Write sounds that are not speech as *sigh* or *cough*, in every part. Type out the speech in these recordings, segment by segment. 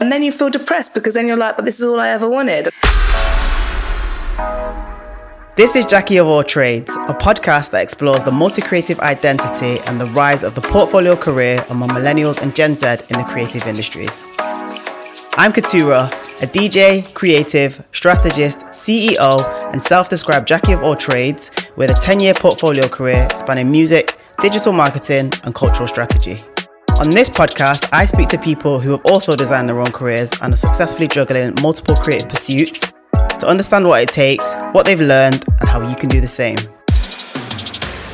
And then you feel depressed because then you're like, but this is all I ever wanted. This is Jackie of All Trades, a podcast that explores the multi creative identity and the rise of the portfolio career among millennials and Gen Z in the creative industries. I'm Keturah, a DJ, creative, strategist, CEO, and self described Jackie of All Trades with a 10 year portfolio career spanning music, digital marketing, and cultural strategy. On this podcast, I speak to people who have also designed their own careers and are successfully juggling multiple creative pursuits to understand what it takes, what they've learned, and how you can do the same.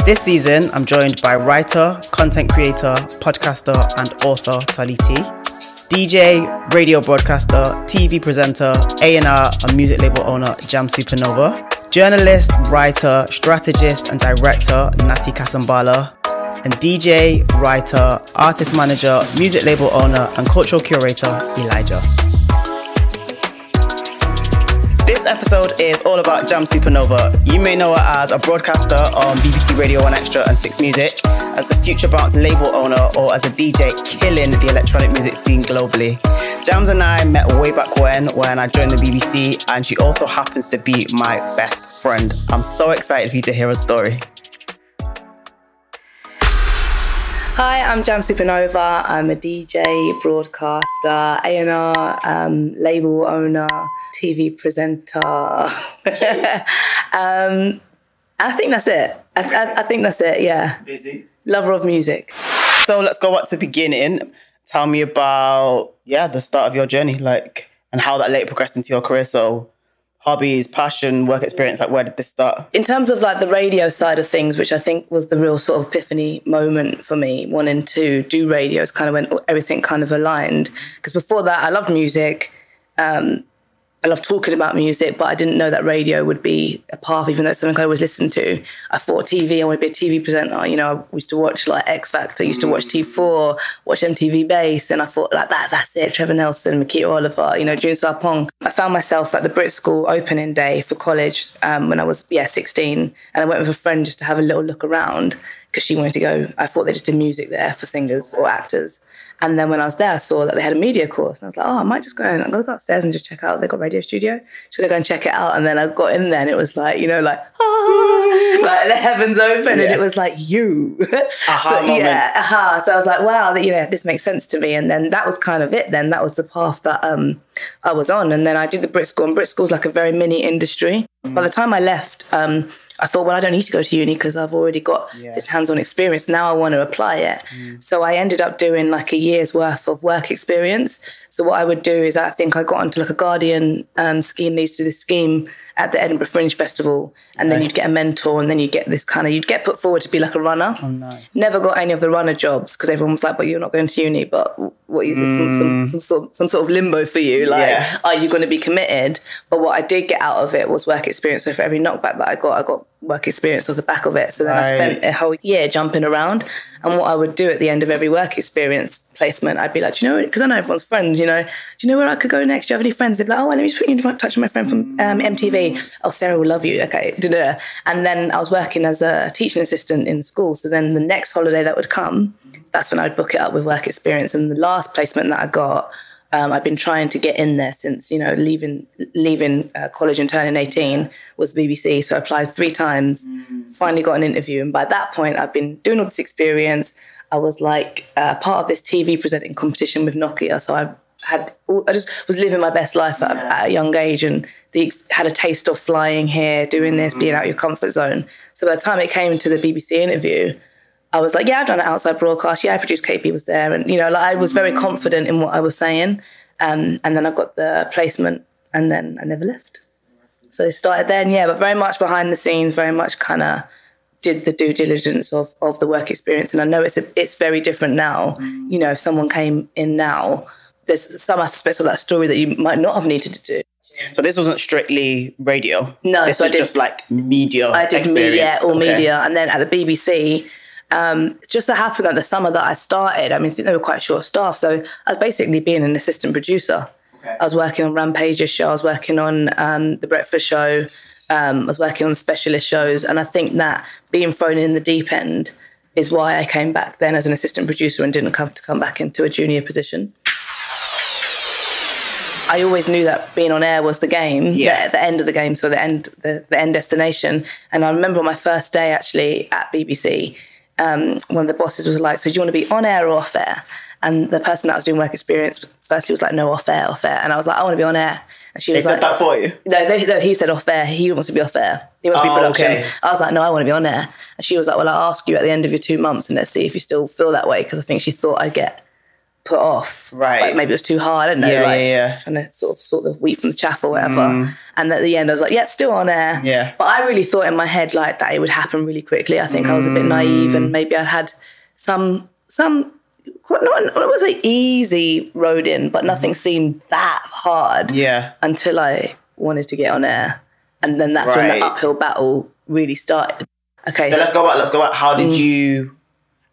This season, I'm joined by writer, content creator, podcaster, and author Tolly T, DJ, radio broadcaster, TV presenter, A&R, and music label owner Jamz Supernova, journalist, writer, strategist, and director Natty Kasambala, and DJ, writer, artist manager, music label owner, and cultural curator Elijah. This episode is all about Jamz Supernova. You may know her as a broadcaster on BBC Radio 1 Extra and Six Music, as the Future Bounce label owner, or as a DJ killing the electronic music scene globally. Jamz and I met way back when, when I joined the BBC, and she also happens to be my best friend. I'm so excited for you to hear her story. Hi, I'm Jamz Supernova. I'm a DJ, broadcaster, A&R, um, label owner, TV presenter. *laughs* um, I think that's it. I, I, I, think that's it. Yeah. Busy. Lover of music. So let's go back to the beginning. Tell me about yeah the start of your journey, like, and how that later progressed into your career. So hobbies, passion, work experience? Like, where did this start? In terms of like the radio side of things, which I think was the real sort of epiphany moment for me, wanting to do radio is kind of when everything kind of aligned. Because before that, I loved music. Um, I love talking about music, but I didn't know that radio would be a path, even though it's something I always listened to. I thought TV, I want to be a TV presenter. You know, I used to watch like X Factor, I used to watch T4, watch MTV Base, and I thought like that, that's it. Trevor Nelson, Miquita Oliver, you know, June Sarpong. I found myself at the Brit School opening day for college um, when I was, yeah, 16. And I went with a friend just to have a little look around because she wanted to go. I thought they just did music there for singers or actors. And then when I was there, I saw that they had a media course. And I was like, oh, I might just go and I'm going to go upstairs and just check out. They got radio studio. Should I go and check it out? And then I got in there and it was like, you know, like, ah, *laughs* like the heavens open yeah. and it was like, you. Aha, *laughs* so, yeah, aha. So I was like, wow, that, you know, this makes sense to me. And then that was kind of it then. That was the path that um, I was on. And then I did the Brit School. And Brit School's like a very mini industry. Mm. By the time I left, um, I thought, well, I don't need to go to uni because I've already got yeah. this hands on experience. Now I want to apply it. Mm. So I ended up doing like a year's worth of work experience. So what I would do is I think I got onto like a Guardian um, scheme. Used to this scheme at the Edinburgh Fringe Festival, and right. then you'd get a mentor, and then you'd get this kind of you'd get put forward to be like a runner. Oh, nice. Never got any of the runner jobs because everyone was like, "But you're not going to uni." But what is this? Mm. Some, some, some, sort, some sort of limbo for you? Like, yeah. are you going to be committed? But what I did get out of it was work experience. So for every knockback that I got, I got work experience off the back of it. So then right. I spent a whole year jumping around. And what I would do at the end of every work experience placement, I'd be like, you know, because I know everyone's friends, you know, do you know where I could go next? Do you have any friends? They'd be like, oh, let me just put you in touch with my friend from um, MTV. Oh, Sarah will love you. Okay. *laughs* And then I was working as a teaching assistant in school. So then the next holiday that would come, that's when I'd book it up with work experience. And the last placement that I got, um, I've been trying to get in there since you know leaving leaving uh, college and turning 18 was the BBC. So I applied three times, mm. finally got an interview, and by that point I've been doing all this experience. I was like uh, part of this TV presenting competition with Nokia, so I had I just was living my best life at, yeah. at a young age and the, had a taste of flying here, doing this, mm. being out your comfort zone. So by the time it came to the BBC interview. I was like, yeah, I've done an outside broadcast. Yeah, I produced KP was there, and you know, like I was very mm. confident in what I was saying. Um, and then I got the placement, and then I never left. So it started then, yeah, but very much behind the scenes, very much kind of did the due diligence of of the work experience. And I know it's a, it's very different now. Mm. You know, if someone came in now, there's some aspects of that story that you might not have needed to do. So this wasn't strictly radio. No, this so was just like media. I did media, all okay. media, and then at the BBC, um, just so happened that the summer that I started, I mean, I think they were quite short staffed. So I was basically being an assistant producer. Okay. I was working on Rampage's show, I was working on um, The Breakfast Show, um, I was working on specialist shows. And I think that being thrown in the deep end is why I came back then as an assistant producer and didn't come to come back into a junior position. I always knew that being on air was the game, Yeah. the, the end of the game, so the end, the, the end destination. And I remember on my first day actually at BBC, um, one of the bosses was like, "So do you want to be on air or off air?" And the person that was doing work experience firstly was like, "No, off air, off air." And I was like, "I want to be on air." And she was They was said that for you. no, they, no, he said off air. He wants to be off air. He wants to Oh, be production. okay. I was like, no, I want to be on air. And she was like, well, I'll ask you at the end of your two months and let's see if you still feel that way. Because I think she thought I'd get put off. Right. Like maybe it was too hard. I don't know. Yeah, like, yeah, yeah. Trying to sort of sort the wheat from the chaff or whatever. Mm. And at the end, I was like, yeah, still on air. Yeah. But I really thought in my head like that it would happen really quickly. I think I was a bit naive mm. and maybe I'd had some some not it was an easy road in, but nothing mm-hmm. seemed that hard Yeah. until I wanted to get on air. And then that's when the uphill battle really started. Okay. So let's go back. Let's go back. How did Mm. you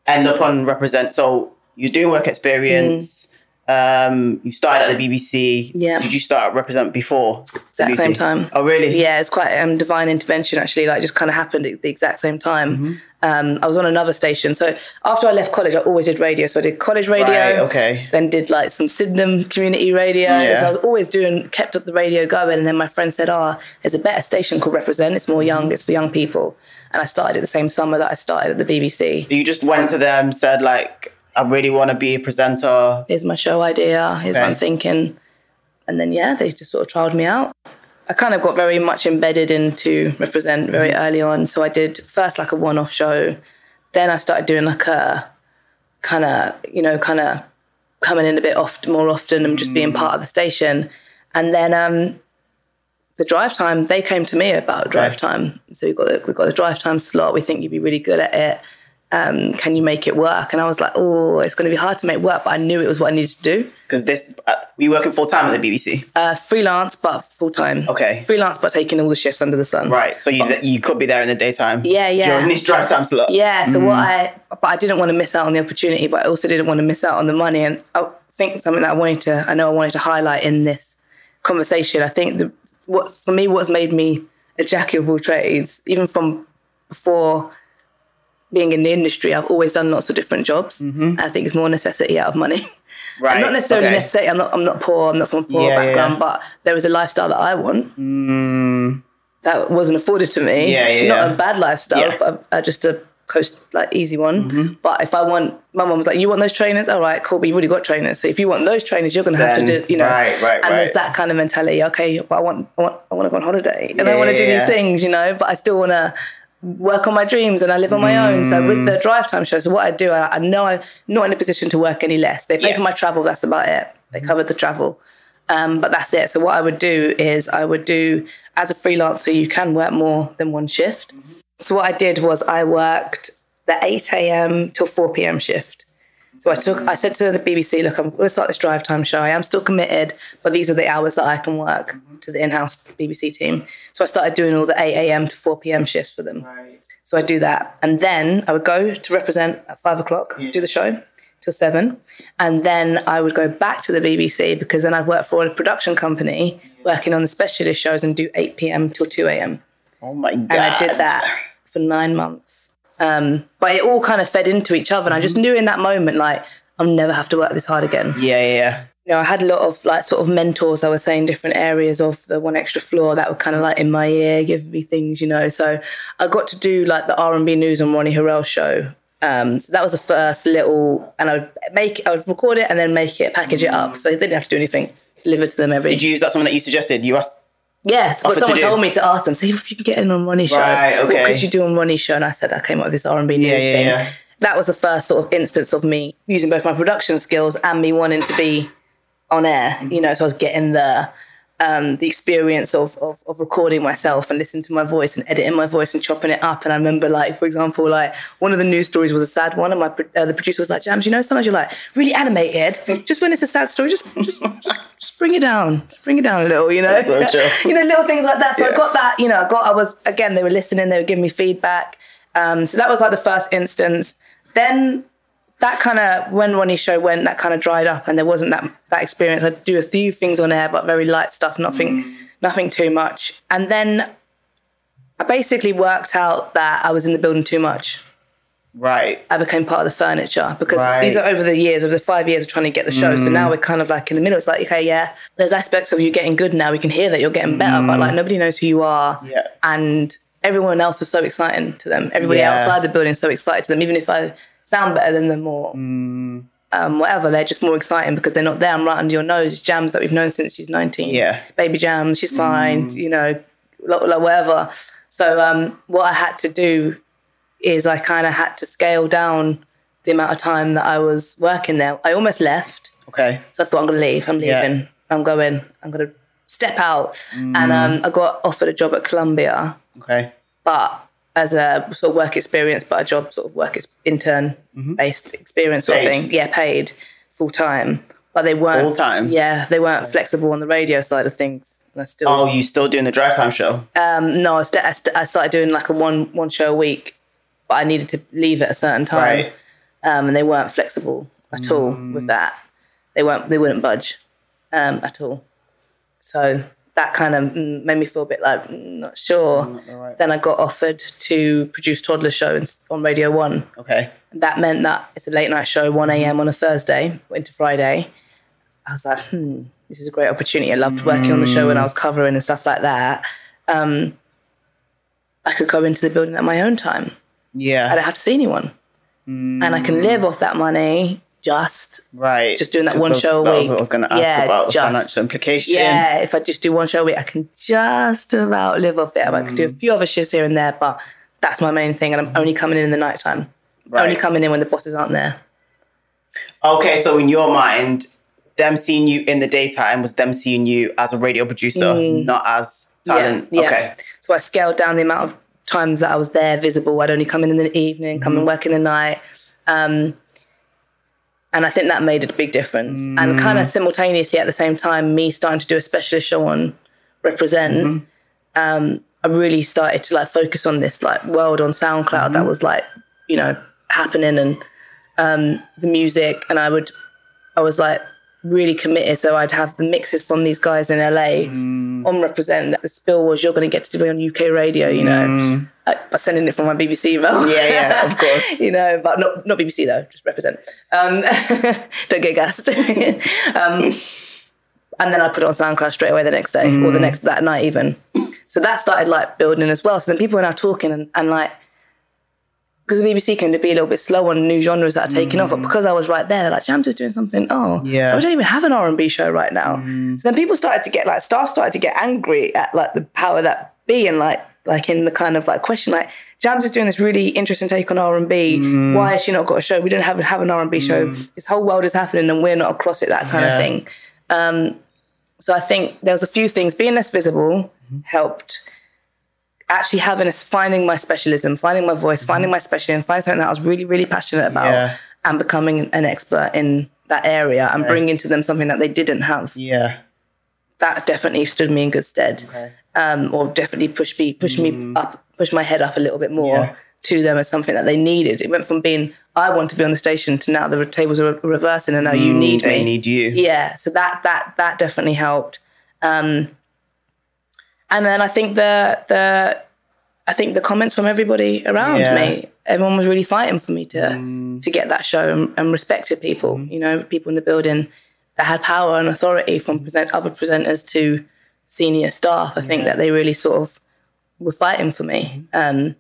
end up on represent? So you're doing work experience. Um, you started at the BBC. Mm. Yeah. Did you start represent before? Exact BBC? same time. Oh, really? yeah, it's quite um, divine intervention actually. Like, just kind of happened at the exact same time. Mm-hmm. Um, I was on another station. So after I left college, I always did radio. So I did college radio. Right, okay. Then did like some Sydenham community radio. Yeah. So I was always doing, kept up the radio going. And then my friend said, "Oh, there's a better station called Represent. It's more young. It's for young people." And I started it the same summer that I started at the BBC. You just went to them, said like, "I really want to be a presenter." here's my show idea, here's what I'm thinking. And then, yeah, they just sort of trialed me out. I kind of got very much embedded into Represent very early on. So I did first like a one off show. Then I started doing like a kind of, you know, kind of coming in a bit more often and just being part of the station. And then um, the drive time, they came to me about drive time. So we got the, we got the drive time slot. We think you'd be really good at it. Um, can you make it work? And I was like, oh, it's going to be hard to make work, but I knew it was what I needed to do. Because this, uh, we working full time at the BBC. Uh, freelance, but full time. Okay. Freelance, but taking all the shifts under the sun. Right. So you you could be there in the daytime. Yeah, yeah. During this drive time slot. Yeah. So Mm. what I, but I didn't want to miss out on the opportunity, but I also didn't want to miss out on the money. And I think something that I wanted to, I know I wanted to highlight in this conversation. I think the what for me, what's made me a jack of all trades, even from before being in the industry, I've always done lots of different jobs. I think it's more necessity out of money. Mm-hmm. *laughs* Right. not necessarily okay. necessarily. I'm not. I'm not poor. I'm not from a poor Yeah, yeah, background. yeah. But there was a lifestyle that I want that wasn't afforded to me. Mm. Yeah, yeah, Not yeah. a bad lifestyle, Yeah. Mm-hmm. but just a coast like easy one. But if I want, my mum was like, "You want those trainers? All right, cool. But you've already got trainers. So if you want those trainers, you're going to have to do, you know." right, right, And there's that kind of mentality. Okay, but I want, I want, I want to go on holiday, and I want to do yeah, yeah. these things, you know. But I still want to work on my dreams and I live on my own. So with Mm. the drive time show, so what I do, I, I know I'm not in a position to work any less. They pay Yeah. for my travel. That's about it. They covered the travel. Um, but that's it. So what I would do is I would do as a freelancer, you can work more than one shift. So what I did was I worked the 8 a.m. till 4 p.m. shift. So I took, I said to the BBC, look, I'm going to start this drive time show. I am still committed, but these are the hours that I can work to the in-house BBC team. So I started doing all the 8 a.m. to 4 p.m. shifts for them. Right. So I do that. And then I would go to represent at five o'clock, do the show till seven. And then I would go back to the BBC because then I'd work for a production company working on the specialist shows and do 8 p.m. till 2 a.m. Oh my god. And I did that for nine months. Um, but it all kind of fed into each other. And I just knew in that moment, like, I'll never have to work this hard again Yeah, yeah, yeah. you know, I had a lot of like sort of mentors that were saying different areas of the one extra floor that were kind of like in my ear, giving me things, you know. So I got to do like the R and B news on Ronnie Herel show. Um, so that was the first little, and I would make, I would record it and then make it, package it up. So they didn't have to do anything. Deliver to them every. Did you use that something that you suggested? You asked. Yes, but offered to someone told me to ask them, see if you can get in on Ronnie's show. Right, okay. What could you do on Ronnie's show? And I said I came up with this R and B news Yeah, yeah, thing. yeah. That was the first sort of instance of me using both my production skills and me wanting to be on air. Mm-hmm. You know, so I was getting the um, the experience of, of of recording myself and listening to my voice and editing my voice and chopping it up. And I remember, like for example, like one of the news stories was a sad one, and my uh, the producer was like, "Jamz, you know, sometimes you're like really animated. *laughs* Just when it's a sad story, just just, just bring it down, bring it down a little, you know, so *laughs* you know, little things like that. So I got that, you know, I got I was again, they were listening, they were giving me feedback. Um, so that was like the first instance. Then that kind of when Ronnie's show went, that kind of dried up, and there wasn't that that experience. I'd do a few things on air, but very light stuff, nothing, nothing too much. And then I basically worked out that I was in the building too much. Right. I became part of the furniture because Right. these are over the years, over the five years of trying to get the show. So now we're kind of like in the middle. It's like, okay, yeah, there's aspects of you getting good now. We can hear that you're getting better, but like nobody knows who you are. Yeah. And everyone else was so exciting to them. Everybody Yeah. outside the building is so excited to them, even if I sound better than them or um, whatever, they're just more exciting because they're not there. I'm right under your nose. It's Jamz that we've known since she's 19. Yeah. Baby Jamz, she's fine, you know, like, like whatever. So um, what I had to do is I kind of had to scale down the amount of time that I was working there. I almost left. Okay. So I thought I'm gonna leave. I'm Yeah. leaving. I'm going. I'm gonna step out. And um, I got offered a job at Columbia, Okay. but as a sort of work experience, but a job sort of work ex- intern based experience sort Paid. of thing. Yeah, paid full time. But they weren't Full time? Yeah, they weren't flexible on the radio side of things. And I still Oh, you still doing the drive time show? um, no, I, st- I, st- I started doing like a one one show a week, but I needed to leave at a certain time, Right. um, and they weren't flexible at all with that. They weren't. They wouldn't budge um, at all. So that kind of mm, made me feel a bit like mm, not sure. right. Then I got offered to produce Toddla Show on Radio One. Okay. That meant that it's a late night show, 1 a.m. on a Thursday into Friday. I was like, hmm, this is a great opportunity. I loved working on the show when I was covering and stuff like that. Um, I could go into the building at my own time. I don't have to see anyone. And I can mm. live off that money just, Right. just doing that one those- show a That was week. what I was going to ask Yeah, about the just- financial implication. yeah, if I just do one show a week, I can just about live off it. I could do a mm. few other shifts here and there, but that's my main thing. And I'm only coming in in the nighttime. Only coming in when the bosses aren't there. Okay, so in your mind, them seeing you in the daytime was them seeing you as a radio producer, mm. not as talent. Yeah, yeah. Okay. So I scaled down the amount of times that I was there visible. I'd only come in in the evening, come and work in the night. Um, and I think that made a big difference. And kind of simultaneously at the same time, me starting to do a specialist show on Represent, um, I really started to like focus on this like world on SoundCloud that was like, you know, happening and um, the music. And I would, I was like really committed. So I'd have the mixes from these guys in LA on Represent. That the spill was you're going to get to be on UK radio, you know, uh, by sending it from my BBC *laughs* email. Yeah, yeah, of course. *laughs* you know, but not not BBC though, just Represent. Um, *laughs* don't get gassed. um, and then I put it on SoundCloud straight away the next day or the next that night even. So that started like building as well. So then people are now talking and, and like because the BBC can be a little bit slow on new genres that are taking off, but mm. because I was right there, they're like Jamz is doing something. Oh, Yeah. we don't even have an R and B show right now. Mm. So then people started to get like staff started to get angry at like the power that be and like like in the kind of like question like Jamz is doing this really interesting take on R and B. Mm. Why has she not got a show? We don't have have an R and B show. This whole world is happening and we're not across it. That kind Yeah. of thing. Um, so I think there was a few things. Being less visible mm-hmm. helped. Actually having a, finding my specialism, finding my voice, finding my specialism, finding something that I was really, really passionate about, Yeah. and becoming an expert in that area and bringing to them something that they didn't have. Yeah. That definitely stood me in good stead, Okay. um, or definitely pushed me, pushed me up, pushed my head up a little bit more Yeah. to them as something that they needed. It went from being I want to be on the station to now the tables are reversing and now you need They me. need you. Yeah, so that that that definitely helped. Um, and then I think the the I think the comments from everybody around Yeah. me, everyone was really fighting for me to mm. to get that show and, and respected people. Mm-hmm. You know, people in the building that had power and authority from present, other presenters to senior staff. I think that they really sort of were fighting for me. Mm-hmm. Um,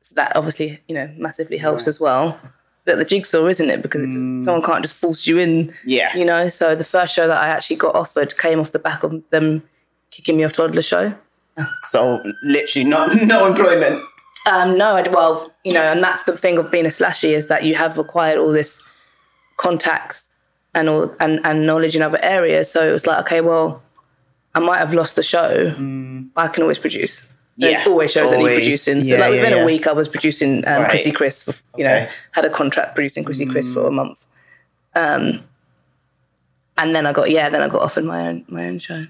so that obviously, you know, massively helps as well. But the jigsaw, isn't it? Because it's, mm. someone can't just force you in. Yeah. You know, so the first show that I actually got offered came off the back of them kicking me off Toddla Show. So literally not *laughs* no employment. Um, no, I'd, well, you know, and that's the thing of being a slashie is that you have acquired all this contacts and all and, and knowledge in other areas. So it was like, okay, well, I might have lost the show, but I can always produce. There's Yeah, always shows that need always. producing. So Yeah, like within yeah. a week, I was producing um, Right. Crissy Criss. For, you know, had a contract producing Crissy Criss for a month. Um, and then I got yeah, then I got offered my own my own show.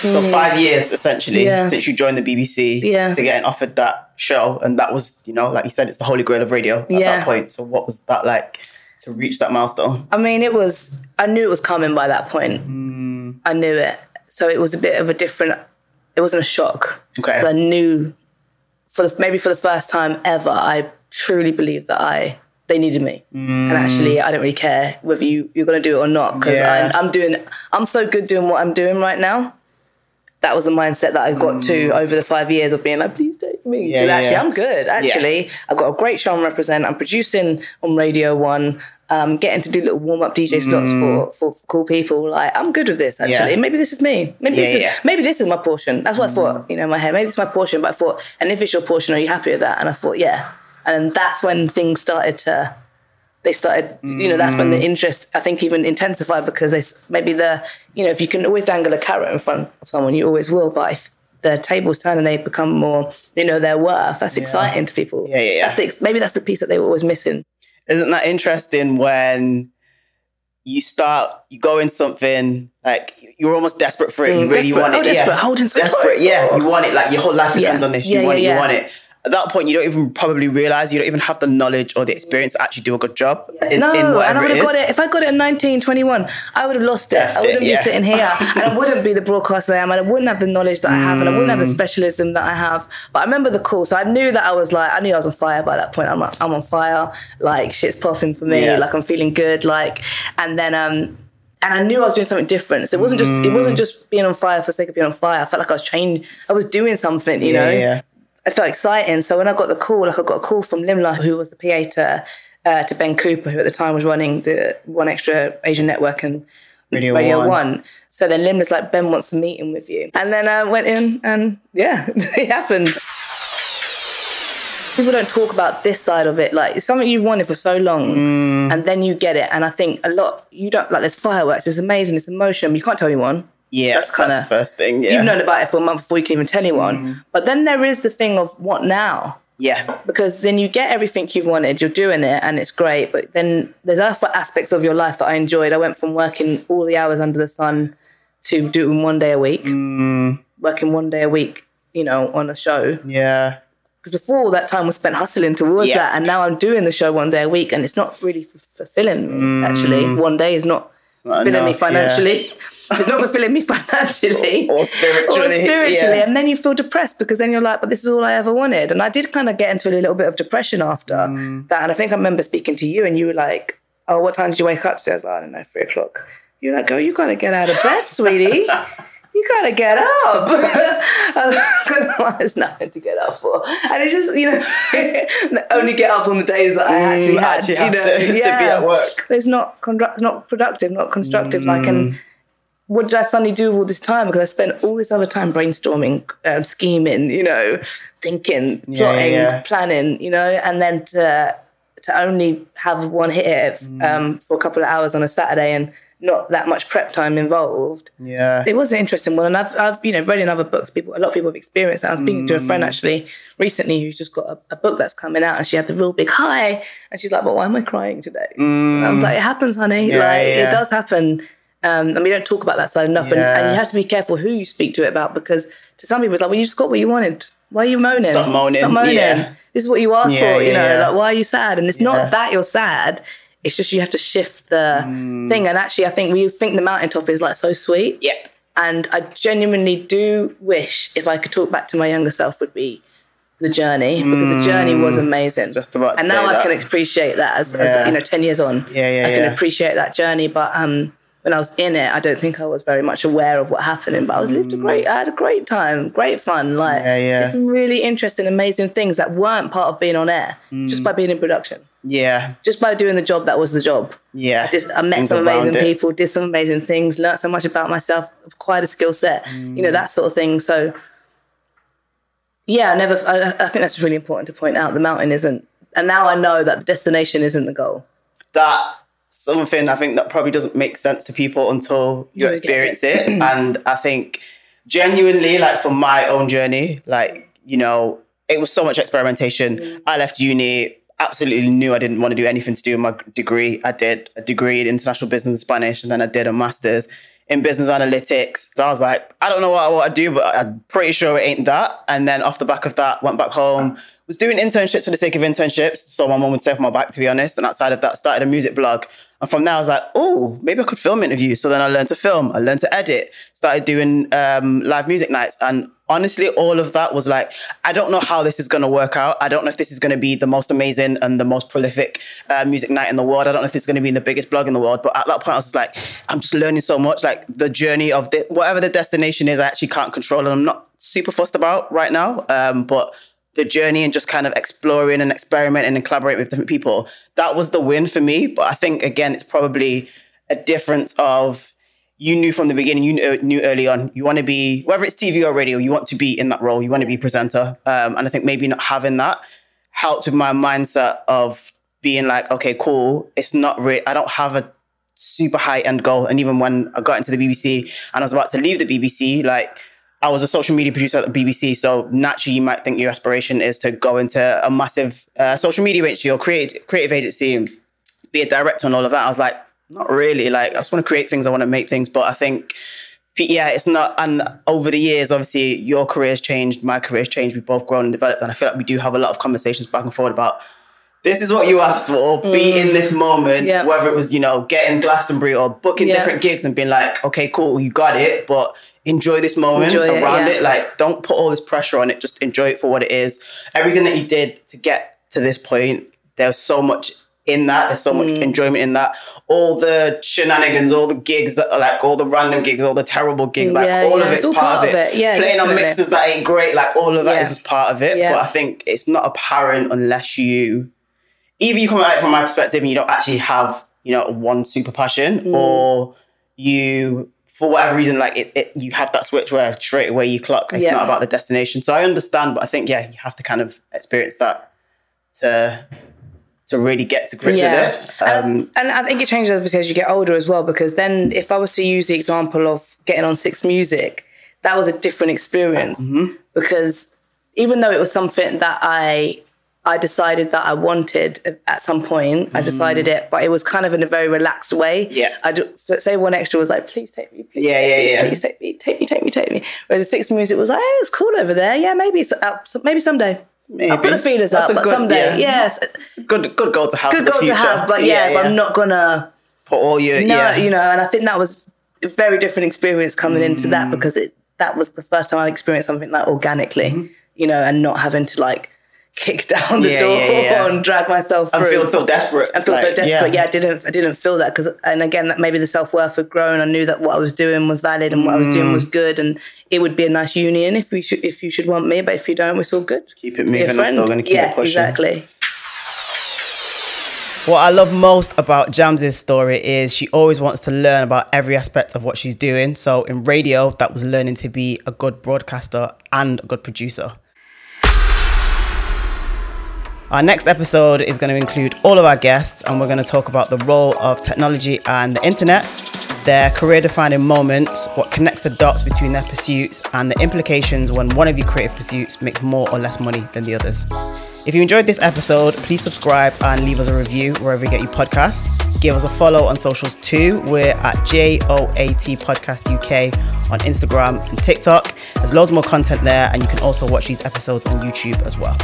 So five years essentially Yeah. since you joined the BBC Yeah. to getting offered that show, and that was you know like you said, it's the holy grail of radio at Yeah. that point. So what was that like to reach that milestone? I mean, it was. I knew it was coming by that point. I knew it. So it was a bit of a different. It wasn't a shock. Okay. I knew for the, maybe for the first time ever, I truly believe that I they needed me, mm. and actually, I don't really care whether you you're gonna do it or not because yeah. I'm doing I'm so good doing what I'm doing right now. That was the mindset that I got mm. to over the five years of being like, please take me. Yeah, yeah actually, yeah. I'm good. Actually, I've got a great show and represent. I'm producing on Radio One um, getting to do little warm up DJ slots mm. for, for cool people. Like I'm good with this actually. Yeah. Maybe this is me. Maybe yeah, this is yeah. maybe this is my portion. That's what mm. I thought. Mm. You know, in my head. Maybe is my portion. But I thought, and if it's your portion, are you happy with that? And I thought, yeah. And that's when things started to. They started, you know, that's when the mm. interest I think even intensified because they maybe the, you know, if you can always dangle a carrot in front of someone, you always will. But if the tables turn and they become more, you know, their worth, that's exciting to people. Yeah, yeah, yeah. That's the, maybe that's the piece that they were always missing isn't that interesting when you start you go in something like you're almost desperate for it. Mm, you really desperate. want it. Oh, desperate. Yeah. Holding desperate. Yeah, you want it. Like your whole life depends yeah. on this. You yeah, want yeah, it. You want it at that point, you don't even probably realize you don't even have the knowledge or the experience to actually do a good job. In, no, in and I would have got it if I got it at 19, 21, I would have lost it. Left I wouldn't it, yeah. be sitting here, and I wouldn't be the broadcaster I am, and I wouldn't have the knowledge that I have, and I wouldn't have the mm. specialism that I have. But I remember the call, so I knew that I was like, I knew I was on fire by that point. I'm like, I'm on fire, like shit's popping for me, yeah. like I'm feeling good, like, and then um and I knew I was doing something different. So it wasn't just it wasn't mm. just being on fire for the sake of being on fire. I felt like I was changing. I was doing something, you yeah, know. Yeah. It felt exciting. So when I got the call, like I got a call from Limla, who was the PA to, uh, to Ben Cooper, who at the time was running the One Extra Asian Network and Radio, Radio One. One. So then Limla's like, Ben wants a meeting with you. And then I went in and yeah, *laughs* it happened. People don't talk about this side of it. Like it's something you've wanted for so long mm. and then you get it. And I think a lot, you don't like, there's fireworks, it's amazing, it's emotion. You can't tell anyone. Yeah, that's kind of first thing. Yeah. You've known about it for a month before you can even tell anyone. Mm. But then there is the thing of what now? Yeah. Because then you get everything you've wanted, you're doing it and it's great. But then there's other aspects of your life that I enjoyed. I went from working all the hours under the sun to doing one day a week, mm. working one day a week, you know, on a show. Yeah. Because before all that time was spent hustling towards yeah. that. And now I'm doing the show one day a week and it's not really fulfilling me, mm. actually. One day is not, not fulfilling enough, *laughs* me financially. Yeah. it's *laughs* not fulfilling me financially or spiritually. Or spiritually. Yeah. And then you feel depressed because then you're like, but this is all I ever wanted. And I did kind of get into a little bit of depression after mm. that. And I think I remember speaking to you and you were like, oh, what time did you wake up today? I was like, I don't know, three o'clock. You're like, oh, you got to get out of bed, sweetie. *laughs* you gotta get up. *laughs* There's nothing to get up for. And it's just, you know, *laughs* only get up on the days that I mm, actually mm, had, actually you know, to, yeah. *laughs* to, be at work. It's not, condu- not productive, not constructive. Mm. Like, and what did I suddenly do with all this time? Because I spent all this other time brainstorming, um, scheming, you know, thinking, plotting, yeah, yeah. planning, you know, and then to to only have one hit mm. um, for a couple of hours on a Saturday and not that much prep time involved. Yeah, it was an interesting one, and I've, I've you know read in other books. People, a lot of people have experienced that. I was speaking mm. to a friend mm. actually recently who's just got a, a, book that's coming out, and she had the real big high, and she's like, "But why am I crying today?" Mm. I'm like, "It happens, honey. Yeah, like yeah. it does happen." Um, and we don't talk about that side enough. Yeah. And, and, you have to be careful who you speak to it about because to some people it's like, well, you just got what you wanted. Why are you moaning? Stop moaning. Stop moaning. Yeah. This is what you asked for, you know, like why are you sad? And it's not that you're sad. It's just you have to shift the mm. thing. And actually, I think we think the mountaintop is like so sweet. Yep. And I genuinely do wish if I could talk back to my younger self would be the journey because mm. the journey was mm. amazing. Just about. And now I that. can appreciate that as, as, you know, ten years on. Yeah, yeah. I can appreciate that journey, but um, when I was in it, I don't think I was very much aware of what happened. But I was lived a great, I had a great time, great fun, like yeah, yeah. just some really interesting, amazing things that weren't part of being on air, mm. just by being in production. Yeah, just by doing the job that was the job. Yeah, I, just, I met things some amazing people, did some amazing things, learned so much about myself, quite a skill set, mm. you know that sort of thing. So yeah, I never. I, I think that's really important to point out. The mountain isn't, and now I know that the destination isn't the goal. That something I think that probably doesn't make sense to people until you, you experience it. it. *clears throat* and I think genuinely, like for my own journey, like, you know, it was so much experimentation. Mm. I left uni, absolutely knew I didn't want to do anything to do with my degree. I did a degree in international business and Spanish, and then I did a master's in business analytics. So I was like, I don't know what I want to do, but I'm pretty sure it ain't that. And then off the back of that, went back home, was doing internships for the sake of internships. So my mom would save my back, to be honest. And outside of that, started a music blog. And from there, I was like, oh, maybe I could film interviews. So then I learned to film, I learned to edit, started doing um, live music nights. And honestly, all of that was like, I don't know how this is going to work out. I don't know if this is going to be the most amazing and the most prolific uh, music night in the world. I don't know if this is going to be the biggest blog in the world. But at that point, I was like, I'm just learning so much. Like the journey of the, whatever the destination is, I actually can't control, and I'm not super fussed about right now. Um, but the journey and just kind of exploring and experimenting and collaborating with different people, that was the win for me. But I think again, it's probably a difference of you knew from the beginning, you knew, early on, you want to be, whether it's TV or radio, you want to be in that role, you want to be presenter. Um, and I think maybe not having that helped with my mindset of being like, okay, cool. It's not really, I don't have a super high end goal. And even when I got into the BBC and I was about to leave the BBC, like, I was a social media producer at the BBC, so naturally you might think your aspiration is to go into a massive uh, social media agency or create, creative agency and be a director and all of that. I was like, not really. Like I just want to create things. I want to make things. But I think, yeah, it's not. And over the years, obviously, your career's changed. My career's changed. We've both grown and developed. And I feel like we do have a lot of conversations back and forth about this is what you asked for. Mm. Be in this moment, yep. whether it was you know getting Glastonbury or booking yep. different gigs and being like, okay, cool, you got it, but enjoy this moment enjoy around it, yeah. it. Like, don't put all this pressure on it. Just enjoy it for what it is. Everything that you did to get to this point, there's so much in that. There's so much mm. enjoyment in that. All the shenanigans, all the gigs that are like all the random gigs, all the terrible gigs, like yeah, all yeah. of it's, it's part, part, of it. it. Yeah, Playing definitely. on mixes that ain't great, like all of that yeah. is just part of it. But I think it's not apparent unless you either you come at it from my perspective and you don't actually have, you know, one super passion mm. or you for whatever reason, like it, it, you have that switch where straight away you clock. It's not about the destination. So I understand, but I think yeah, you have to kind of experience that to to really get to grips yeah. with it. Um, and, and, I think it changes obviously as you get older as well, because then if I was to use the example of getting on Six Music, that was a different experience mm-hmm. because even though it was something that I I decided that I wanted at some point. I decided mm. it, but it was kind of in a very relaxed way. Yeah. I say one extra was like, please take me, please yeah, take yeah, me, yeah. please take me, take me, take me, take me. Whereas the Six Music was like, hey, it's cool over there. Yeah, maybe maybe someday. Maybe. I'll put the feelers That's up, but good, someday, yeah. yes, good good goal to have. Good goal to have, but yeah, yeah, but I'm not gonna put all your no, yeah. you know. And I think that was a very different experience coming mm. into that mm. because it that was the first time I experienced something like organically, mm-hmm. you know, and not having to like *laughs* kick down the yeah, door yeah, yeah. and drag myself through. I feel so desperate. I feel like, so desperate. Yeah. I didn't. I didn't feel that because, and again, that maybe the self worth had grown. I knew that what I was doing was valid and what I was doing was mm. good, and it would be a nice union if we should, if you should want me, but if you don't, we're still good. Keep it moving. I'm still going to keep yeah, it pushing. Exactly. What I love most about Jamz's story is she always wants to learn about every aspect of what she's doing. So in radio, that was learning to be a good broadcaster and a good producer. Our next episode is going to include all of our guests, and we're going to talk about the role of technology and the internet, their career defining moments, what connects the dots between their pursuits, and the implications when one of your creative pursuits makes more or less money than the others. If you enjoyed this episode, please subscribe and leave us a review wherever you get your podcasts. Give us a follow on socials too. We're at JOAT Podcast UK on Instagram and TikTok. There's loads more content there, and you can also watch these episodes on YouTube as well.